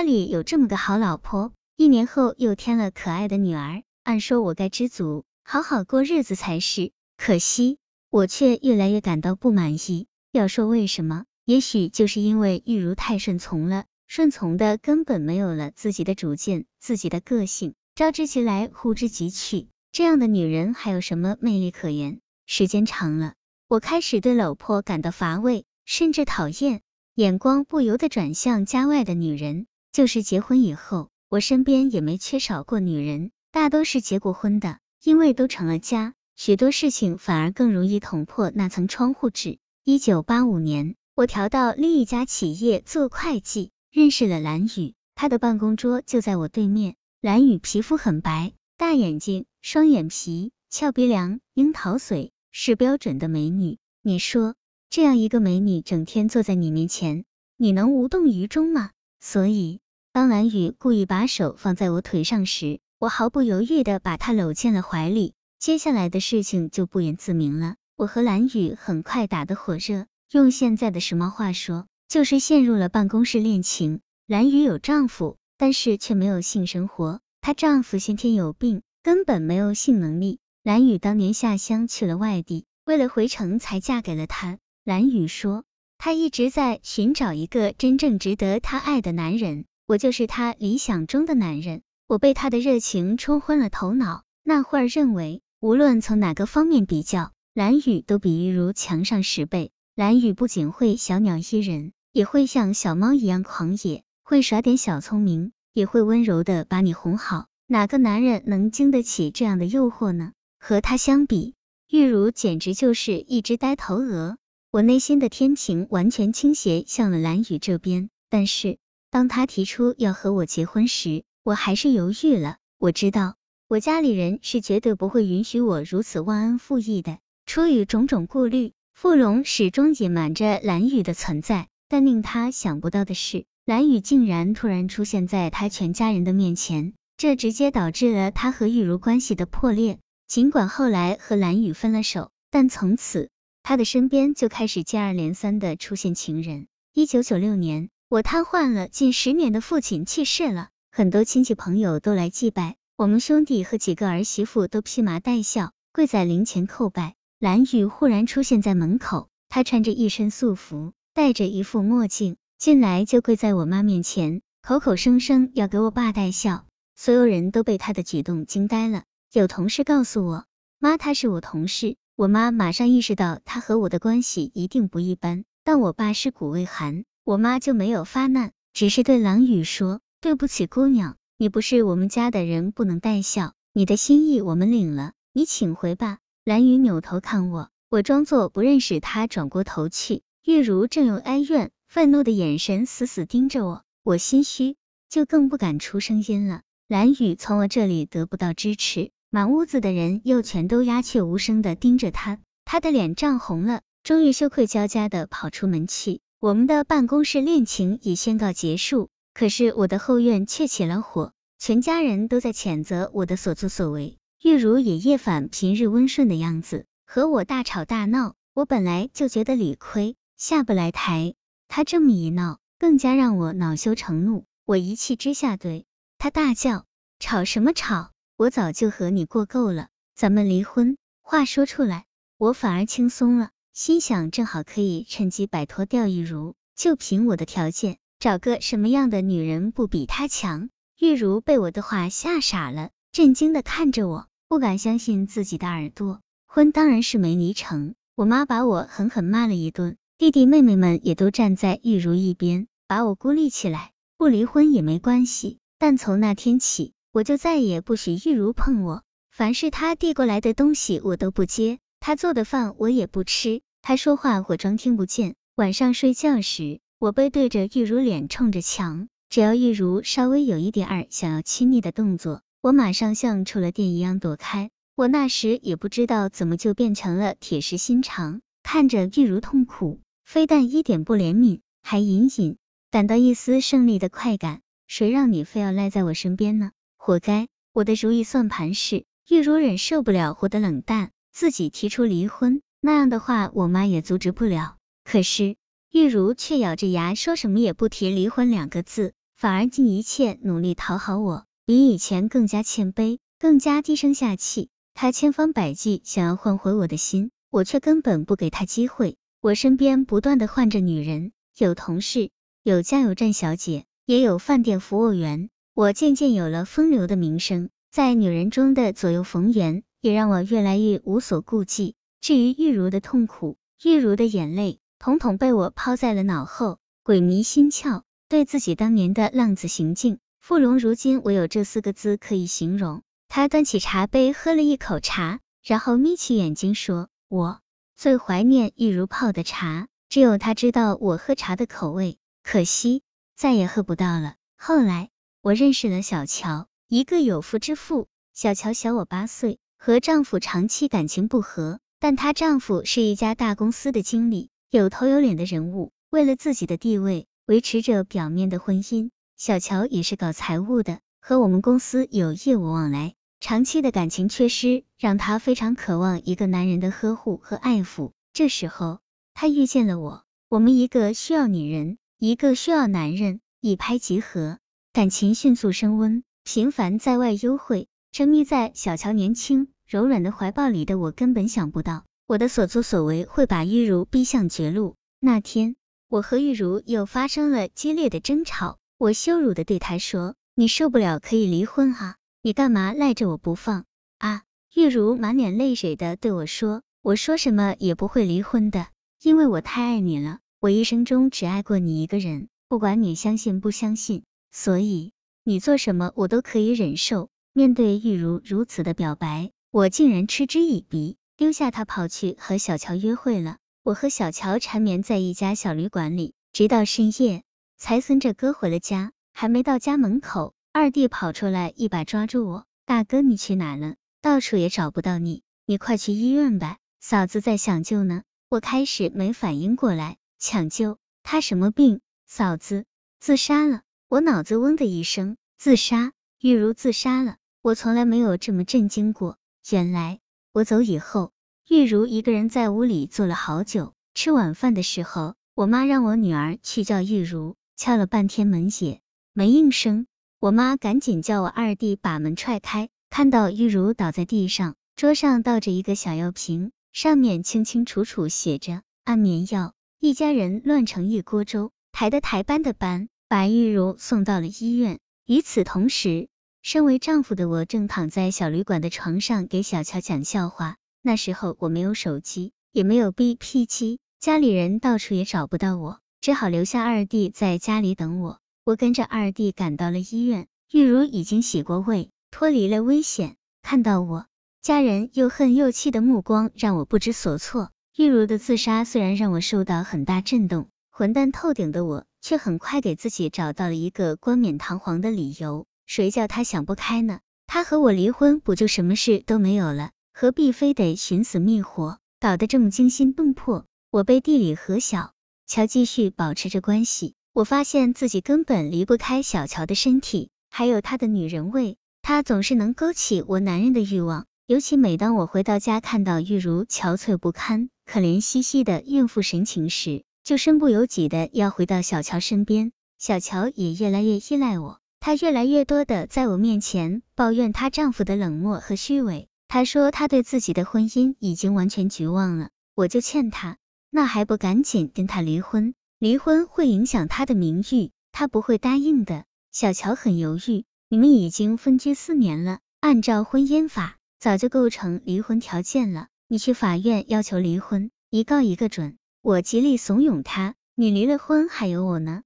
家里有这么个好老婆，一年后又添了可爱的女儿，按说我该知足，好好过日子才是。可惜我却越来越感到不满意。要说为什么，也许就是因为玉茹太顺从了，顺从的根本没有了自己的主见、自己的个性，招之即来，呼之即去。这样的女人还有什么魅力可言？时间长了，我开始对老婆感到乏味，甚至讨厌，眼光不由得转向家外的女人。就是结婚以后，我身边也没缺少过女人，大都是结过婚的，因为都成了家，许多事情反而更容易捅破那层窗户纸。一九八五年，我调到另一家企业做会计，认识了蓝雨，她的办公桌就在我对面。蓝雨皮肤很白，大眼睛，双眼皮，翘鼻梁，樱桃嘴，是标准的美女。你说，这样一个美女整天坐在你面前，你能无动于衷吗？所以，当蓝雨故意把手放在我腿上时，我毫不犹豫的把她搂进了怀里。接下来的事情就不言自明了。我和蓝雨很快打得火热，用现在的时髦话说，就是陷入了办公室恋情。蓝雨有丈夫，但是却没有性生活。她丈夫先天有病，根本没有性能力。蓝雨当年下乡去了外地，为了回城才嫁给了他。蓝雨说。她一直在寻找一个真正值得她爱的男人，我就是她理想中的男人。我被她的热情冲昏了头脑，那会儿认为无论从哪个方面比较，蓝雨都比玉如强上十倍。蓝雨不仅会小鸟依人，也会像小猫一样狂野，会耍点小聪明，也会温柔的把你哄好。哪个男人能经得起这样的诱惑呢？和她相比，玉如简直就是一只呆头鹅。我内心的天平完全倾斜向了蓝雨这边，但是当他提出要和我结婚时，我还是犹豫了。我知道我家里人是绝对不会允许我如此忘恩负义的。出于种种顾虑，傅荣始终隐瞒着蓝雨的存在。但令他想不到的是，蓝雨竟然突然出现在他全家人的面前，这直接导致了他和玉茹关系的破裂。尽管后来和蓝雨分了手，但从此。他的身边就开始接二连三的出现情人。一九九六年，我瘫痪了近十年的父亲去世了，很多亲戚朋友都来祭拜，我们兄弟和几个儿媳妇都披麻戴孝，跪在灵前叩拜。蓝雨忽然出现在门口，他穿着一身素服，戴着一副墨镜，进来就跪在我妈面前，口口声声要给我爸戴孝。所有人都被他的举动惊呆了。有同事告诉我，妈，他是我同事。我妈马上意识到他和我的关系一定不一般，但我爸尸骨未寒，我妈就没有发难，只是对郎宇说：“对不起，姑娘，你不是我们家的人，不能带孝。你的心意我们领了，你请回吧。”蓝宇扭头看我，我装作不认识他，转过头去。玉茹正用哀怨、愤怒的眼神死死盯着我，我心虚，就更不敢出声音了。蓝宇从我这里得不到支持。满屋子的人又全都鸦雀无声的盯着他，他的脸涨红了，终于羞愧交加的跑出门去。我们的办公室恋情已宣告结束，可是我的后院却起了火，全家人都在谴责我的所作所为。玉茹也夜返平日温顺的样子，和我大吵大闹。我本来就觉得理亏，下不来台，他这么一闹，更加让我恼羞成怒。我一气之下对他大叫：“吵什么吵？”我早就和你过够了，咱们离婚。话说出来，我反而轻松了，心想正好可以趁机摆脱掉玉茹。就凭我的条件，找个什么样的女人不比她强？玉茹被我的话吓傻了，震惊的看着我，不敢相信自己的耳朵。婚当然是没离成，我妈把我狠狠骂了一顿，弟弟妹妹们也都站在玉茹一边，把我孤立起来。不离婚也没关系，但从那天起。我就再也不许玉茹碰我，凡是他递过来的东西我都不接，他做的饭我也不吃，他说话我装听不见。晚上睡觉时，我背对着玉茹，脸冲着墙，只要玉茹稍微有一点儿想要亲昵的动作，我马上像触了电一样躲开。我那时也不知道怎么就变成了铁石心肠，看着玉茹痛苦，非但一点不怜悯，还隐隐感到一丝胜利的快感。谁让你非要赖在我身边呢？活该！我的如意算盘是，玉茹忍受不了我的冷淡，自己提出离婚。那样的话，我妈也阻止不了。可是玉茹却咬着牙说什么也不提离婚两个字，反而尽一切努力讨好我，比以前更加谦卑，更加低声下气。他千方百计想要换回我的心，我却根本不给他机会。我身边不断的换着女人，有同事，有加油站小姐，也有饭店服务员。我渐渐有了风流的名声，在女人中的左右逢源，也让我越来越无所顾忌。至于玉茹的痛苦，玉茹的眼泪，统统被我抛在了脑后。鬼迷心窍，对自己当年的浪子行径，傅荣如今唯有这四个字可以形容。他端起茶杯，喝了一口茶，然后眯起眼睛说：“我最怀念玉茹泡的茶，只有他知道我喝茶的口味，可惜再也喝不到了。”后来，我认识了小乔，一个有夫之妇。小乔小我八岁，和丈夫长期感情不和。但她丈夫是一家大公司的经理，有头有脸的人物。为了自己的地位，维持着表面的婚姻。小乔也是搞财务的，和我们公司有业务往来。长期的感情缺失，让她非常渴望一个男人的呵护和爱抚。这时候，她遇见了我，我们一个需要女人，一个需要男人，一拍即合，感情迅速升温。频繁在外幽会，沉迷在小乔年轻。柔软的怀抱里的我根本想不到，我的所作所为会把玉茹逼向绝路。那天，我和玉茹又发生了激烈的争吵。我羞辱的对她说：“你受不了可以离婚啊，你干嘛赖着我不放啊？”玉茹满脸泪水的对我说：“我说什么也不会离婚的，因为我太爱你了，我一生中只爱过你一个人，不管你相信不相信，所以你做什么我都可以忍受。”面对玉茹如此的表白。我竟然嗤之以鼻，丢下他跑去和小乔约会了。我和小乔缠绵在一家小旅馆里，直到深夜才跟着哥回了家。还没到家门口，二弟跑出来，一把抓住我：“大哥，你去哪了？到处也找不到你，你快去医院吧，嫂子在抢救呢。”我开始没反应过来，抢救他什么病？嫂子自杀了。我脑子嗡的一声，自杀？玉茹自杀了？我从来没有这么震惊过。原来我走以后，玉茹一个人在屋里坐了好久。吃晚饭的时候，我妈让我女儿去叫玉茹，敲了半天门也没应声。我妈赶紧叫我二弟把门踹开，看到玉茹倒在地上，桌上倒着一个小药瓶，上面清清楚楚写着安眠药。一家人乱成一锅粥，抬的抬，搬的搬，把玉茹送到了医院。与此同时，身为丈夫的我正躺在小旅馆的床上给小乔讲笑话。那时候我没有手机，也没有 BP 机，家里人到处也找不到我，只好留下二弟在家里等我。我跟着二弟赶到了医院，玉茹已经洗过胃，脱离了危险。看到我，家人又恨又气的目光让我不知所措。玉茹的自杀虽然让我受到很大震动，混蛋透顶的我却很快给自己找到了一个冠冕堂皇的理由。谁叫他想不开呢？他和我离婚，不就什么事都没有了？何必非得寻死觅活，搞得这么惊心动魄？我背地里和小乔继续保持着关系，我发现自己根本离不开小乔的身体，还有他的女人味，他总是能勾起我男人的欲望。尤其每当我回到家，看到玉茹憔悴不堪、可怜兮兮的孕妇神情时，就身不由己的要回到小乔身边。小乔也越来越依赖我。她越来越多的在我面前抱怨她丈夫的冷漠和虚伪。她说她对自己的婚姻已经完全绝望了。我就劝她，那还不赶紧跟他离婚？离婚会影响他的名誉，他不会答应的。小乔很犹豫，你们已经分居四年了，按照婚姻法早就构成离婚条件了。你去法院要求离婚，一告一个准。我极力怂恿他，你离了婚还有我呢，